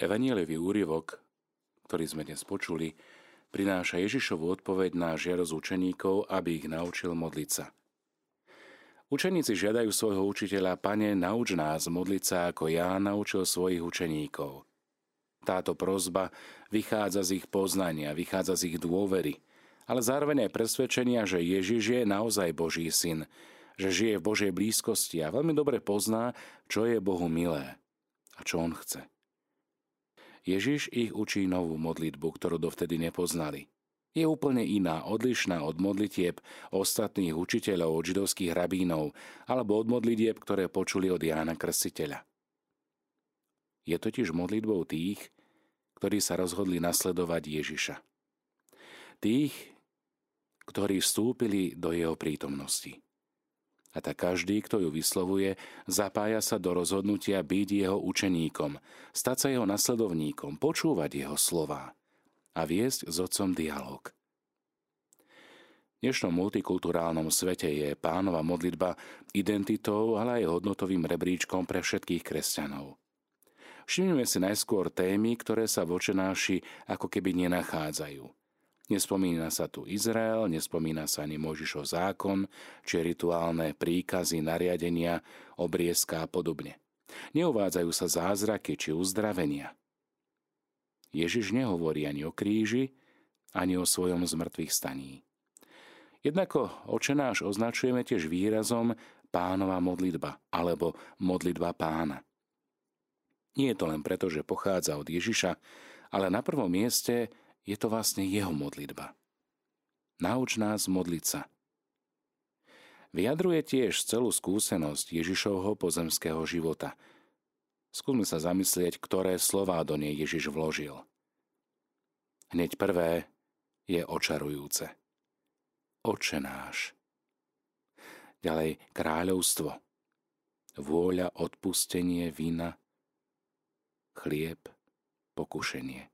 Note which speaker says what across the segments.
Speaker 1: Evanielevý úryvok, ktorý sme dnes počuli, prináša Ježišovu odpoveď na žiarosť učeníkov, aby ich naučil modliť sa. Učeníci žiadajú svojho učiteľa, pane, nauč nás modliť sa, ako ja naučil svojich učeníkov. Táto prozba vychádza z ich poznania, vychádza z ich dôvery, ale zároveň aj presvedčenia, že Ježiš je naozaj Boží syn, že žije v Božej blízkosti a veľmi dobre pozná, čo je Bohu milé a čo On chce. Ježiš ich učí novú modlitbu, ktorú dovtedy nepoznali. Je úplne iná, odlišná od modlitieb ostatných učiteľov, od židovských rabínov alebo od modlitieb, ktoré počuli od Jána Krstiteľa. Je totiž modlitbou tých, ktorí sa rozhodli nasledovať Ježiša. Tých, ktorí vstúpili do jeho prítomnosti. A tak každý, kto ju vyslovuje, zapája sa do rozhodnutia byť jeho učeníkom, stať sa jeho nasledovníkom, počúvať jeho slová a viesť s otcom dialog. V dnešnom multikulturálnom svete je pánova modlitba identitou, ale aj hodnotovým rebríčkom pre všetkých kresťanov. Všimnime si najskôr témy, ktoré sa v očenáši ako keby nenachádzajú – Nespomína sa tu Izrael, nespomína sa ani Možišov zákon, či rituálne príkazy, nariadenia, obriezka a podobne. Neuvádzajú sa zázraky či uzdravenia. Ježiš nehovorí ani o kríži, ani o svojom zmrtvých staní. Jednako očenáš označujeme tiež výrazom pánova modlitba alebo modlitba pána. Nie je to len preto, že pochádza od Ježiša, ale na prvom mieste je to vlastne jeho modlitba. Nauč nás modliť sa. Vyjadruje tiež celú skúsenosť Ježišovho pozemského života. Skúsme sa zamyslieť, ktoré slová do nej Ježiš vložil. Hneď prvé je očarujúce. Oče náš. Ďalej kráľovstvo. Vôľa, odpustenie, vina, chlieb, pokušenie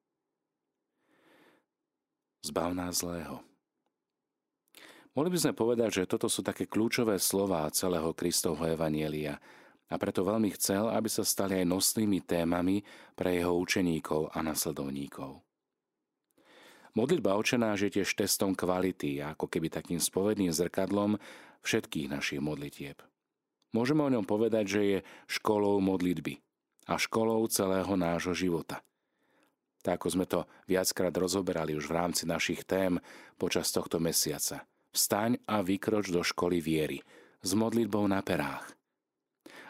Speaker 1: zbav nás zlého. Mohli by sme povedať, že toto sú také kľúčové slová celého Kristovho Evanielia a preto veľmi chcel, aby sa stali aj nosnými témami pre jeho učeníkov a nasledovníkov. Modlitba očenáš je tiež testom kvality ako keby takým spovedným zrkadlom všetkých našich modlitieb. Môžeme o ňom povedať, že je školou modlitby a školou celého nášho života tak ako sme to viackrát rozoberali už v rámci našich tém počas tohto mesiaca. Vstaň a vykroč do školy viery s modlitbou na perách.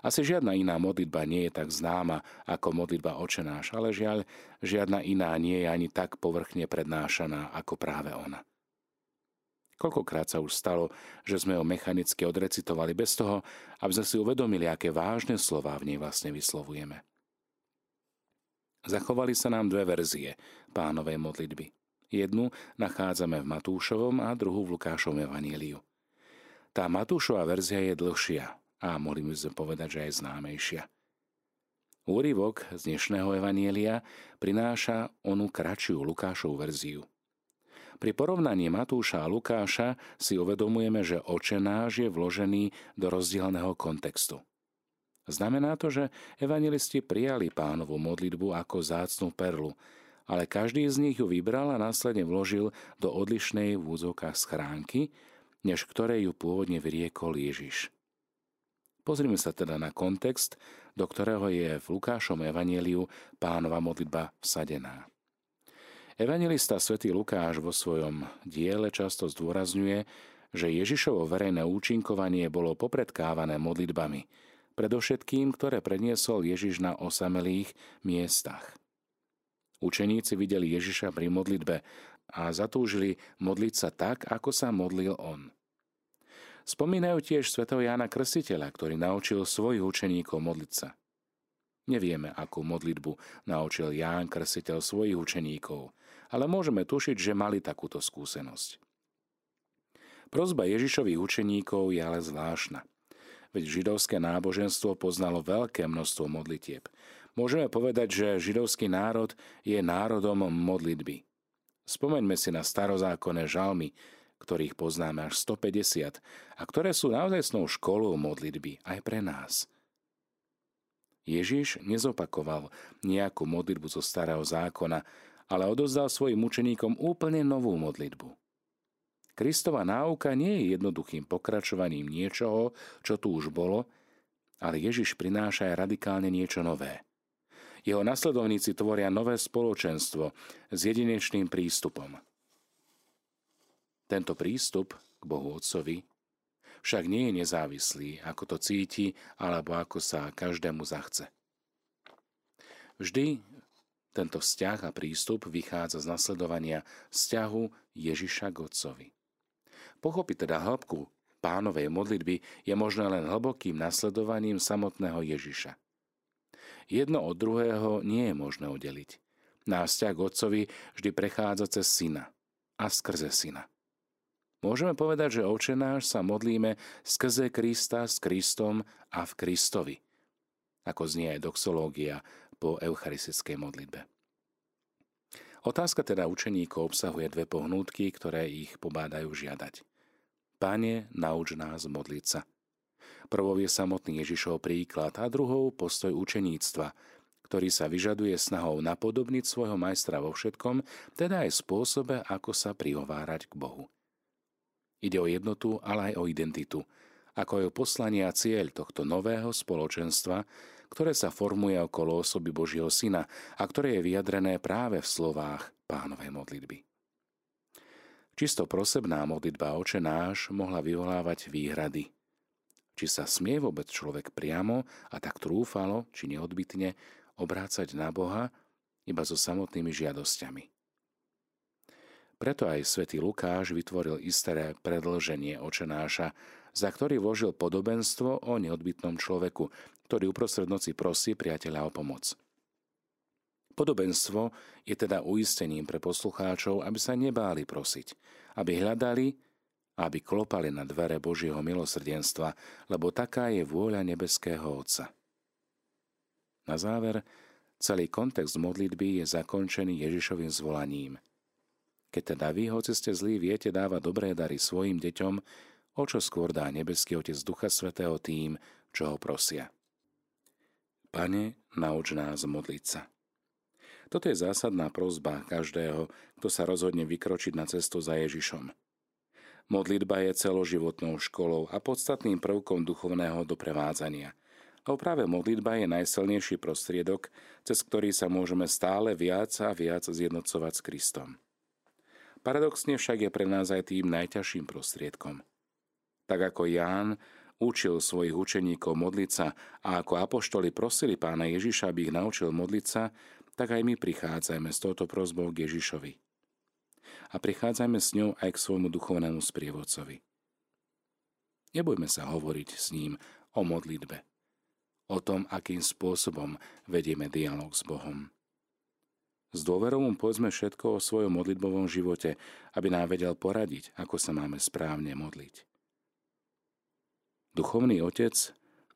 Speaker 1: Asi žiadna iná modlitba nie je tak známa ako modlitba očenáš, ale žiaľ, žiadna iná nie je ani tak povrchne prednášaná ako práve ona. Koľkokrát sa už stalo, že sme ho mechanicky odrecitovali bez toho, aby sme si uvedomili, aké vážne slová v nej vlastne vyslovujeme. Zachovali sa nám dve verzie pánovej modlitby. Jednu nachádzame v Matúšovom a druhú v Lukášovom evaníliu. Tá Matúšová verzia je dlhšia a mohli by sme povedať, že aj známejšia. Úrivok z dnešného evanielia prináša onu kratšiu Lukášovú verziu. Pri porovnaní Matúša a Lukáša si uvedomujeme, že očenáš je vložený do rozdielného kontextu. Znamená to, že evangelisti prijali pánovú modlitbu ako zácnú perlu, ale každý z nich ju vybral a následne vložil do odlišnej v úzokách schránky, než ktoré ju pôvodne vyriekol Ježiš. Pozrime sa teda na kontext, do ktorého je v Lukášom evaníliu pánova modlitba vsadená. Evangelista svätý Lukáš vo svojom diele často zdôrazňuje, že Ježišovo verejné účinkovanie bolo popredkávané modlitbami – predovšetkým, ktoré predniesol Ježiš na osamelých miestach. Učeníci videli Ježiša pri modlitbe a zatúžili modliť sa tak, ako sa modlil on. Spomínajú tiež svätého Jána Krstiteľa, ktorý naučil svojich učeníkov modliť sa. Nevieme, akú modlitbu naučil Ján Krstiteľ svojich učeníkov, ale môžeme tušiť, že mali takúto skúsenosť. Prozba Ježišových učeníkov je ale zvláštna – veď židovské náboženstvo poznalo veľké množstvo modlitieb. Môžeme povedať, že židovský národ je národom modlitby. Spomeňme si na starozákonné žalmy, ktorých poznáme až 150 a ktoré sú naozaj snou školou modlitby aj pre nás. Ježiš nezopakoval nejakú modlitbu zo starého zákona, ale odozdal svojim učeníkom úplne novú modlitbu. Kristova náuka nie je jednoduchým pokračovaním niečoho, čo tu už bolo, ale Ježiš prináša aj radikálne niečo nové. Jeho nasledovníci tvoria nové spoločenstvo s jedinečným prístupom. Tento prístup k Bohu Otcovi však nie je nezávislý, ako to cíti alebo ako sa každému zachce. Vždy tento vzťah a prístup vychádza z nasledovania vzťahu Ježiša k Otcovi. Pochopiť teda hĺbku pánovej modlitby je možné len hlbokým nasledovaním samotného Ježiša. Jedno od druhého nie je možné oddeliť. Náš vzťah k Otcovi vždy prechádza cez Syna a skrze Syna. Môžeme povedať, že oče náš sa modlíme skrze Krista s Kristom a v Kristovi. Ako znie aj doxológia po eucharistickej modlitbe. Otázka teda učeníkov obsahuje dve pohnútky, ktoré ich pobádajú žiadať. Pane, nauč nás modliť sa. Prvou je samotný Ježišov príklad a druhou postoj učeníctva, ktorý sa vyžaduje snahou napodobniť svojho majstra vo všetkom, teda aj spôsobe, ako sa prihovárať k Bohu. Ide o jednotu, ale aj o identitu, ako je poslanie a cieľ tohto nového spoločenstva, ktoré sa formuje okolo osoby Božieho Syna a ktoré je vyjadrené práve v slovách pánovej modlitby. Čisto prosebná modlitba oče náš mohla vyvolávať výhrady. Či sa smie vôbec človek priamo a tak trúfalo, či neodbitne, obrácať na Boha iba so samotnými žiadosťami. Preto aj svätý Lukáš vytvoril isté predlženie očenáša, za ktorý vložil podobenstvo o neodbitnom človeku, ktorý uprostred noci prosí priateľa o pomoc. Podobenstvo je teda uistením pre poslucháčov, aby sa nebáli prosiť, aby hľadali aby klopali na dvere Božieho milosrdenstva, lebo taká je vôľa nebeského Otca. Na záver, celý kontext modlitby je zakončený Ježišovým zvolaním. Keď teda vy, hoci ste zlí, viete dávať dobré dary svojim deťom, o čo skôr dá nebeský Otec Ducha Svetého tým, čo ho prosia. Pane, nauč nás modliť sa. Toto je zásadná prozba každého, kto sa rozhodne vykročiť na cestu za Ježišom. Modlitba je celoživotnou školou a podstatným prvkom duchovného doprevádzania. A práve modlitba je najsilnejší prostriedok, cez ktorý sa môžeme stále viac a viac zjednocovať s Kristom. Paradoxne však je pre nás aj tým najťažším prostriedkom. Tak ako Ján učil svojich učeníkov modliť sa a ako apoštoli prosili pána Ježiša, aby ich naučil modliť sa, tak aj my prichádzajme s touto prozbou k Ježišovi. A prichádzajme s ňou aj k svojmu duchovnému sprievodcovi. Nebojme sa hovoriť s ním o modlitbe, o tom, akým spôsobom vedieme dialog s Bohom. S dôverou mu povedzme všetko o svojom modlitbovom živote, aby nám vedel poradiť, ako sa máme správne modliť. Duchovný otec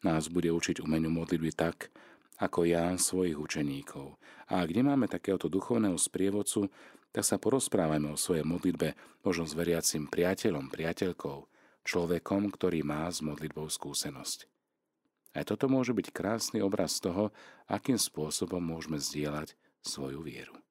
Speaker 1: nás bude učiť umeniu modlitby tak, ako ja svojich učeníkov. A ak nemáme takéhoto duchovného sprievodcu, tak sa porozprávajme o svojej modlitbe možno s veriacim priateľom, priateľkou, človekom, ktorý má s modlitbou skúsenosť. Aj toto môže byť krásny obraz toho, akým spôsobom môžeme zdieľať svoju vieru.